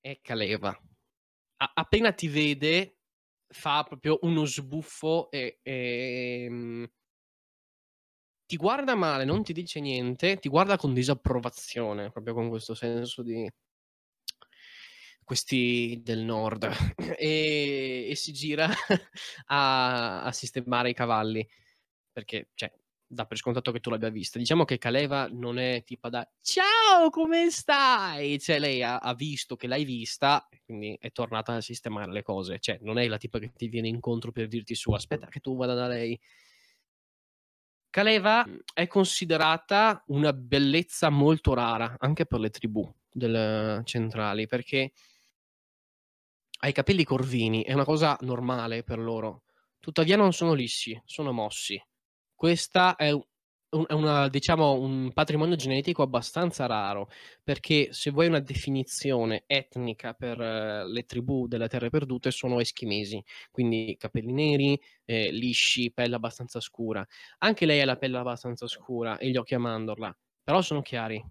è Caleva. A- appena ti vede, fa proprio uno sbuffo e, e mm, ti guarda male, non ti dice niente, ti guarda con disapprovazione, proprio con questo senso di questi del nord e, e si gira a, a, sistemare i cavalli perché cioè, dà per scontato che tu l'abbia vista. Diciamo che Caleva non è tipo da ciao, come stai? Cioè, lei ha, ha, visto che l'hai vista, quindi è tornata a sistemare le cose. Cioè, non è la tipa che ti viene incontro per dirti su, aspetta che tu vada da lei. Caleva mm. è considerata una bellezza molto rara anche per le tribù del, centrali perché ha i capelli corvini, è una cosa normale per loro. Tuttavia non sono lisci, sono mossi. Questa è un, una, diciamo, un patrimonio genetico abbastanza raro, perché se vuoi una definizione etnica per uh, le tribù delle terre perdute sono eschimesi, quindi capelli neri, eh, lisci, pelle abbastanza scura. Anche lei ha la pelle abbastanza scura e gli occhi a mandorla, però sono chiari.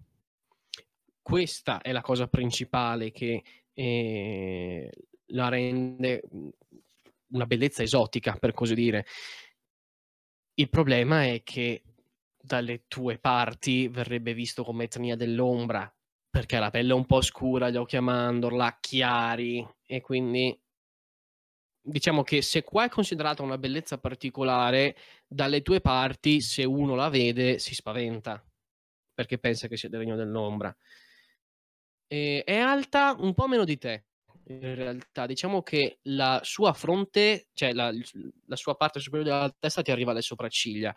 Questa è la cosa principale che eh, la rende una bellezza esotica, per così dire. Il problema è che dalle tue parti verrebbe visto come etnia dell'ombra, perché la pelle un po' scura, gli occhi a mandorla, chiari, e quindi diciamo che se qua è considerata una bellezza particolare, dalle tue parti, se uno la vede, si spaventa, perché pensa che sia del regno dell'ombra. E è alta un po' meno di te, in realtà. Diciamo che la sua fronte, cioè la, la sua parte superiore della testa ti arriva alle sopracciglia.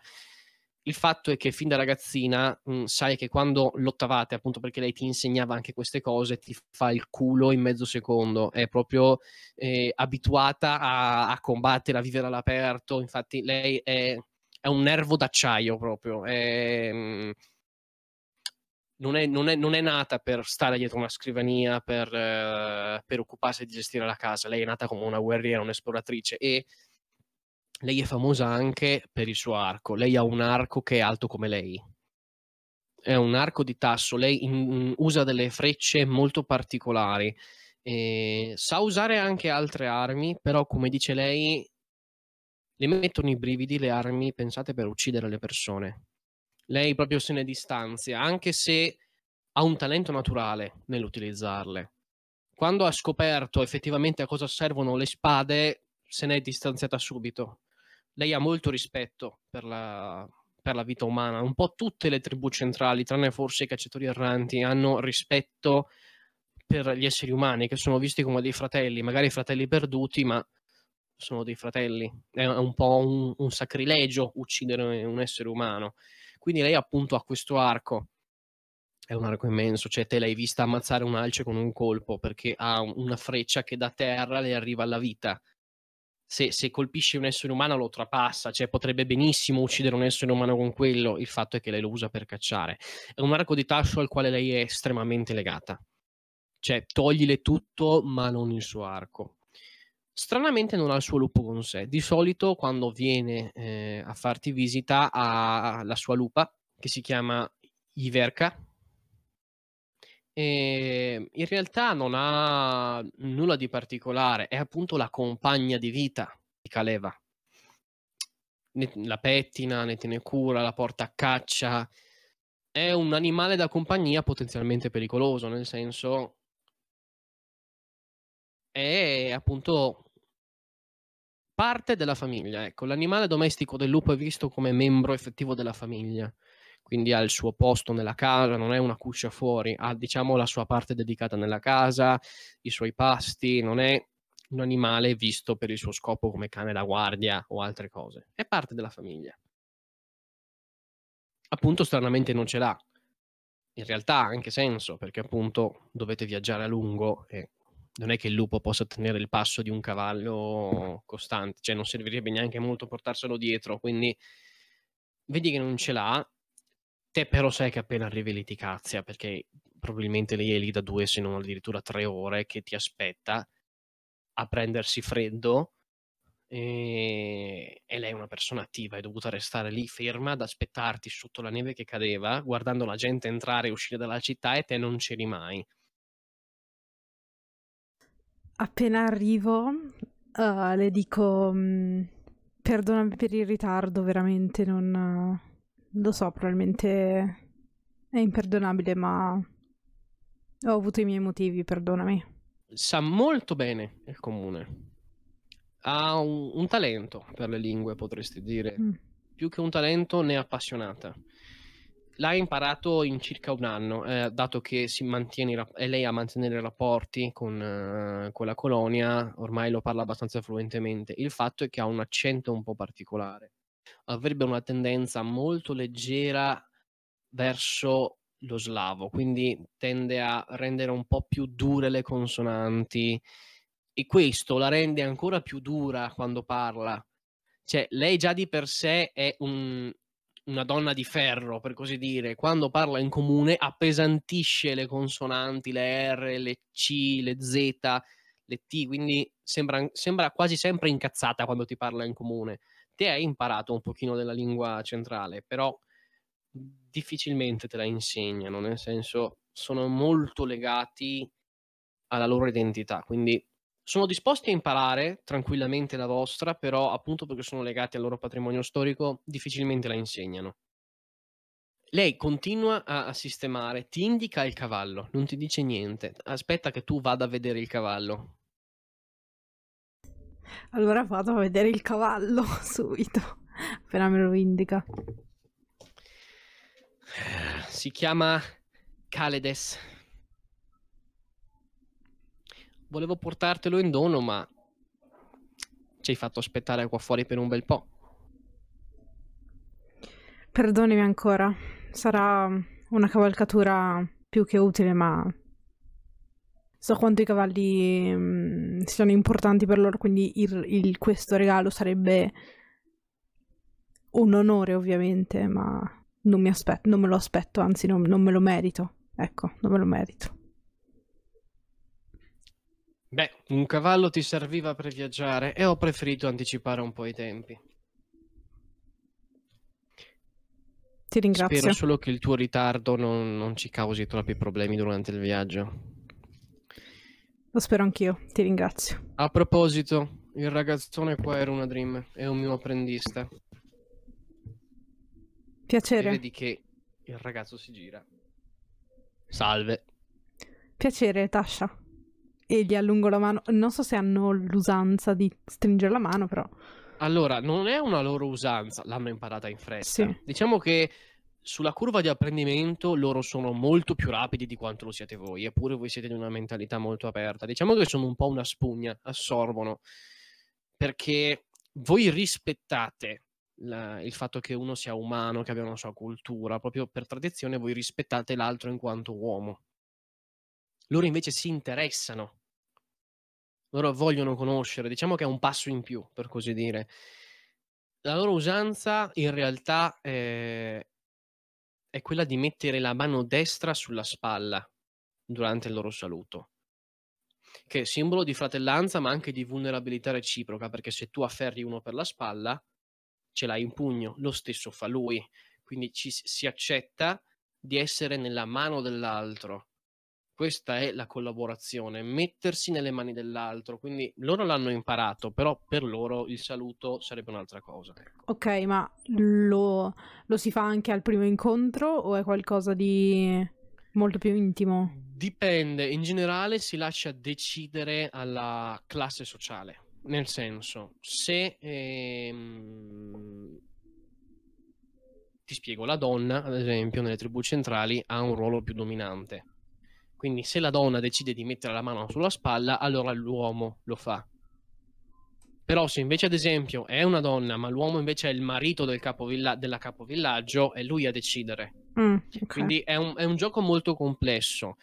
Il fatto è che fin da ragazzina mh, mhmm, sai che quando lottavate, appunto perché lei ti insegnava anche queste cose, ti fa il culo in mezzo secondo, è proprio eh, abituata a, a, combattere, a vivere all'aperto, infatti lei è, è un nervo d'acciaio proprio, è, mh, mhmm, non, è, non, non, è, nata per stare dietro una scrivania, per, uh, per occuparsi di gestire la casa, lei è nata come una guerriera, un'esploratrice e lei è famosa anche per il suo arco. Lei ha un arco che è alto come lei. È un arco di tasso. Lei in, usa delle frecce molto particolari. E sa usare anche altre armi, però come dice lei, le mettono i brividi le armi pensate per uccidere le persone. Lei proprio se ne distanzia, anche se ha un talento naturale nell'utilizzarle. Quando ha scoperto effettivamente a cosa servono le spade, se ne è distanziata subito lei ha molto rispetto per la, per la vita umana. Un po' tutte le tribù centrali, tranne forse i cacciatori erranti, hanno rispetto per gli esseri umani, che sono visti come dei fratelli, magari fratelli perduti, ma sono dei fratelli. È un po' un, un sacrilegio uccidere un essere umano. Quindi lei appunto ha questo arco è un arco immenso, cioè te l'hai vista ammazzare un alce con un colpo perché ha una freccia che da terra le arriva alla vita se, se, colpisce un essere umano lo trapassa, cioè potrebbe benissimo uccidere un essere umano con quello, il fatto è che lei lo usa per cacciare. È un arco di tasso al quale lei è estremamente legata. Cioè, toglile tutto, ma non il suo arco. Stranamente non ha il suo lupo con sé. Di solito quando viene eh, a farti visita ha la sua lupa, che si chiama Iverka, e ehm, in realtà non ha nulla di particolare, è appunto la compagna di vita di Caleva. La pettina, ne tiene cura, la porta a caccia. È un animale da compagnia potenzialmente pericoloso, nel senso è appunto parte della famiglia. Ecco, l'animale domestico del lupo è visto come membro effettivo della famiglia quindi ha il suo posto nella casa, non è una cuccia fuori, ha diciamo la sua parte dedicata nella casa, i suoi pasti, non è un animale visto per il suo scopo come cane da guardia o altre cose, è parte della famiglia. Appunto stranamente non ce l'ha. In realtà ha anche senso, perché appunto dovete viaggiare a lungo e non è che il lupo possa tenere il passo di un cavallo costante, cioè non servirebbe neanche molto portarselo dietro, quindi vedi che non ce l'ha Te però sai che appena arrivi lì ti cazia, perché probabilmente lei è lì da due, se non addirittura tre ore che ti aspetta a prendersi freddo e, e lei è una persona attiva, è dovuta restare lì ferma ad aspettarti sotto la neve che cadeva, guardando la gente entrare e uscire dalla città e te non c'eri mai. Appena arrivo, uh, le dico mm, perdonami per il ritardo, veramente non uh, lo so, probabilmente è imperdonabile, ma ho avuto i miei motivi, perdonami. Sa molto bene il comune. Ha un, un talento per le lingue, potresti dire. Mm. Più che un talento, ne è appassionata. L'ha imparato in circa un anno, eh, dato che si mantiene, è lei a mantenere rapporti con, uh, con la colonia, ormai lo parla abbastanza fluentemente. Il fatto è che ha un accento un po' particolare. Avrebbe una tendenza molto leggera verso lo slavo, quindi tende a rendere un po' più dure le consonanti e questo la rende ancora più dura quando parla. Cioè, lei già di per sé è un, una donna di ferro, per così dire. Quando parla in comune appesantisce le consonanti, le R, le C, le Z, le T, quindi sembra, sembra quasi sempre incazzata quando ti parla in comune. Te hai imparato un pochino della lingua centrale, però difficilmente te la insegnano, nel senso sono molto legati alla loro identità, quindi sono disposti a imparare tranquillamente la vostra, però appunto perché sono legati al loro patrimonio storico, difficilmente la insegnano. Lei continua a, a sistemare, ti indica il cavallo, non ti dice niente, aspetta che tu vada a vedere il cavallo. Allora vado a vedere il cavallo subito, appena me lo indica. Si chiama Kaledes. Volevo portartelo in dono, ma ci hai fatto aspettare qua fuori per un bel po'. Perdonimi ancora. Sarà una cavalcatura più che utile, ma so quanto i cavalli mh, mm, siano importanti per loro, quindi il, il, questo regalo sarebbe un onore, ovviamente, ma non aspetto, non me lo aspetto, anzi non, non me lo merito. Ecco, non me lo merito. Beh, un cavallo ti serviva per viaggiare e ho preferito anticipare un po' i tempi. Ti ringrazio. Spero solo che il tuo ritardo non, non ci causi troppi problemi durante il viaggio. Lo spero anch'io, ti ringrazio. A proposito, il ragazzone qua era una Dream, è un mio apprendista. Piacere. E vedi che il ragazzo si gira. Salve. Piacere, Tasha. E gli allungo la mano. Non so se hanno l'usanza di stringere la mano, però. Allora, non è una loro usanza, l'hanno imparata in fretta. Sì. Diciamo che sulla curva di apprendimento loro sono molto più rapidi di quanto lo siete voi, eppure voi siete di una mentalità molto aperta. Diciamo che sono un po' una spugna, assorbono, perché voi rispettate la, il fatto che uno sia umano, che abbia una sua cultura, proprio per tradizione voi rispettate l'altro in quanto uomo. Loro invece si interessano, loro vogliono conoscere, diciamo che è un passo in più, per così dire. La loro usanza in realtà è, è quella di mettere la mano destra sulla spalla durante il loro saluto che è simbolo di fratellanza ma anche di vulnerabilità reciproca, perché se tu afferri uno per la spalla, ce l'hai in pugno, lo stesso fa lui, quindi ci si accetta di essere nella mano dell'altro. Questa è la collaborazione, mettersi nelle mani dell'altro, quindi loro l'hanno imparato, però per loro il saluto sarebbe un'altra cosa. Ok, ma lo, lo si fa anche al primo incontro o è qualcosa di molto più intimo? Dipende, in generale si lascia decidere alla classe sociale. Nel senso, se ehm, ti spiego, la donna, ad esempio, nelle tribù centrali ha un ruolo più dominante. Quindi se la donna decide di mettere la mano sulla spalla, allora l'uomo lo fa. Però se invece, ad esempio, è una donna, ma l'uomo invece è il marito del capovilla- della capovillaggio, è lui a decidere. Mm, okay. Quindi è un, è un, gioco molto complesso.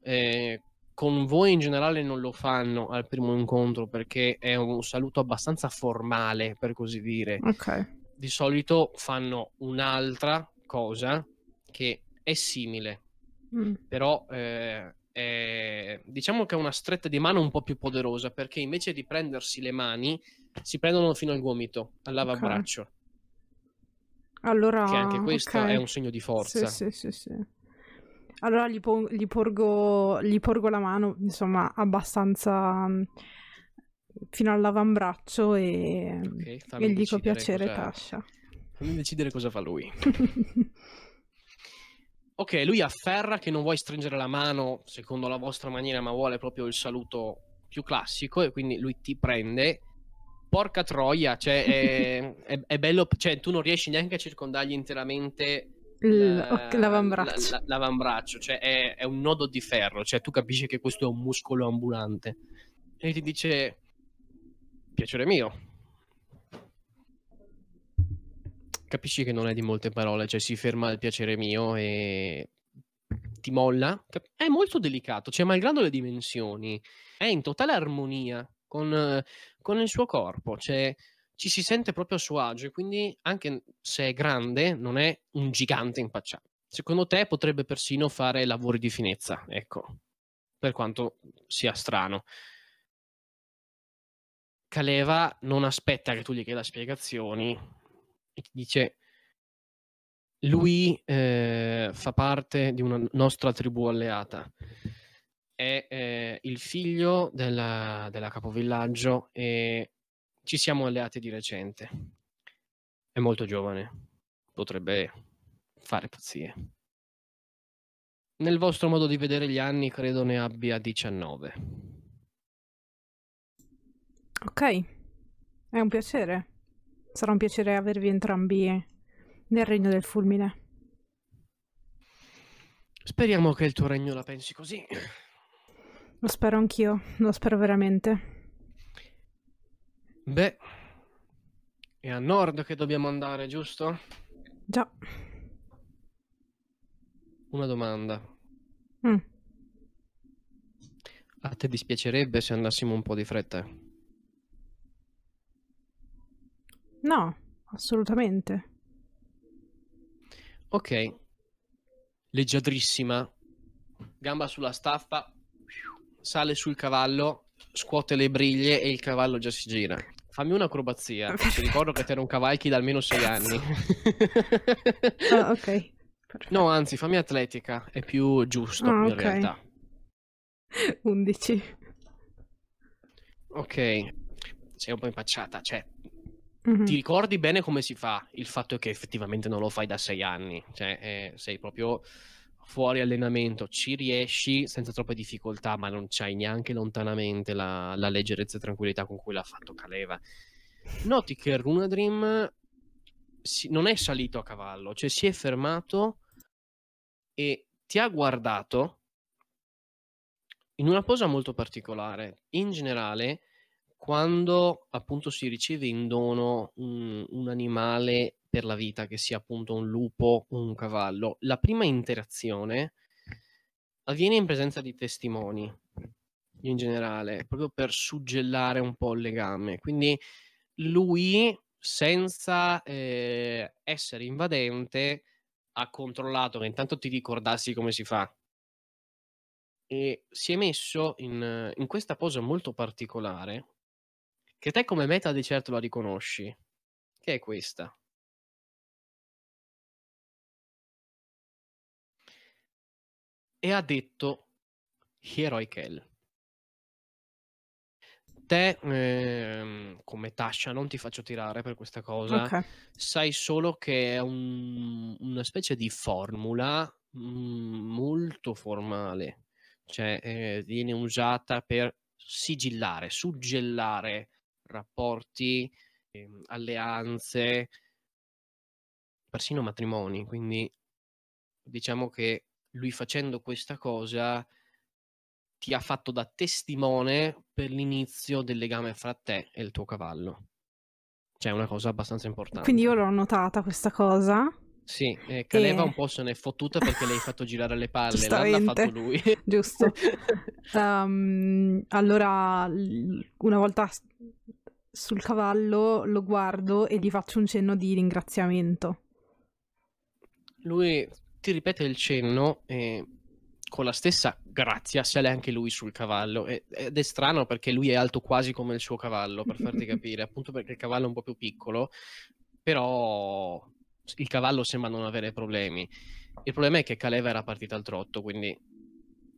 Eh, con voi in generale non lo fanno al primo incontro perché è un saluto abbastanza formale, per così dire. Ok. Di solito fanno un'altra cosa che è simile, mm. però eh, è, diciamo che è una stretta di mano un po' più poderosa perché invece di prendersi le mani si prendono fino al gomito, all'avambraccio. Okay. Allora, che anche questo okay. è un segno di forza. Sì, sì, sì, sì. Allora gli, po- gli, porgo, gli porgo la mano, insomma, abbastanza mm, fino all'avambraccio e, okay, e gli dico piacere cosa... Tasha. Fammi decidere cosa fa lui. ok, lui afferra che non vuoi stringere la mano secondo la vostra maniera, ma vuole proprio il saluto più classico e quindi lui ti prende. Porca troia, cioè è, è, è bello, cioè tu non riesci neanche a circondargli interamente l- l'avambraccio. L- l'avambraccio, cioè è, è, un nodo di ferro, cioè tu capisci che questo è un muscolo ambulante. E ti dice, piacere mio. Capisci che non è di molte parole, cioè si ferma al piacere mio e ti molla. È molto delicato, cioè malgrado le dimensioni, è in totale armonia con, con il suo corpo, cioè ci si sente proprio a suo agio e quindi anche se è grande non è un gigante impacciato. Secondo te potrebbe persino fare lavori di finezza, ecco, per quanto sia strano. Caleva non aspetta che tu gli chieda spiegazioni e ti dice lui eh, fa parte di una nostra tribù alleata è eh, il figlio della, della capovillaggio e ci siamo alleati di recente. È molto giovane, potrebbe fare pazzie. Nel vostro modo di vedere gli anni credo ne abbia 19. Ok, è un piacere. Sarà un piacere avervi entrambi nel regno del fulmine. Speriamo che il tuo regno la pensi così. Lo spero anch'io, lo spero veramente. Beh, è a nord che dobbiamo andare, giusto? Già. Una domanda. Mm. A te dispiacerebbe se andassimo un po' di fretta? No, assolutamente. Ok. Leggiadrissima. Gamba sulla staffa. Sale sul cavallo. Scuote le briglie e il cavallo già si gira. Fammi un'acrobazia. Ti ricordo che te non cavalchi da almeno sei anni. ah, ok. Perfetto. No, anzi, fammi atletica. È più giusto ah, in okay. realtà. 11. Ok. Sei un po' impacciata. Cioè, mm-hmm. ti ricordi bene come si fa? Il fatto che effettivamente non lo fai da sei anni. Cioè, eh, sei proprio fuori allenamento, ci riesci senza troppe difficoltà, ma non c'hai neanche lontanamente la, la leggerezza e tranquillità con cui l'ha fatto Caleva. Noti che Runadream si, non è salito a cavallo, cioè si è fermato e ti ha guardato in una posa molto particolare. In generale, quando appunto si riceve in dono un, un animale per la vita, che sia appunto un lupo o un cavallo, la prima interazione avviene in presenza di testimoni in generale, proprio per suggellare un po' il legame. Quindi lui, senza eh, essere invadente, ha controllato che intanto ti ricordassi come si fa. E si è messo in, in questa posa molto particolare, che te come meta di certo la riconosci, che è questa. e ha detto Hieroikel. Te, eh, come Tasha, non ti faccio tirare per questa cosa. Okay. Sai solo che è un, una specie di formula mh, mm, molto formale. Cioè, eh, viene usata per sigillare, suggellare rapporti, eh, alleanze, persino matrimoni. Quindi diciamo che lui facendo questa cosa ti ha fatto da testimone per l'inizio del legame fra te e il tuo cavallo. Cioè, è una cosa abbastanza importante. Quindi io l'ho notata questa cosa. Sì, eh, Caleva e... un po' se n'è fottuta perché le hai fatto girare le palle, l'ha fatto lui. Giusto. um, allora, una volta sul cavallo lo guardo e gli faccio un cenno di ringraziamento. Lui ti ripete il cenno e con la stessa grazia sale anche lui sul cavallo ed è strano perché lui è alto quasi come il suo cavallo per farti capire appunto perché il cavallo è un po' più piccolo però il cavallo sembra non avere problemi Il problema è che Caleva era partita al trotto, quindi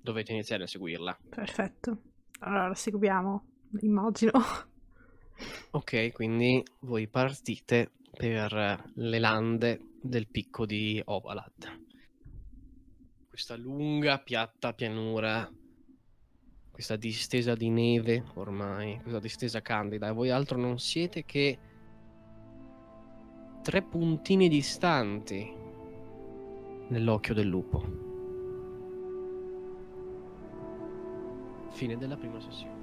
dovete iniziare a seguirla. Perfetto. Allora la seguiamo, immagino. Ok, quindi voi partite per le lande del picco di Ovalad. Questa lunga, piatta pianura, questa distesa di neve ormai, questa distesa candida, e voi altro non siete che tre puntini distanti nell'occhio del lupo. Fine della prima sessione.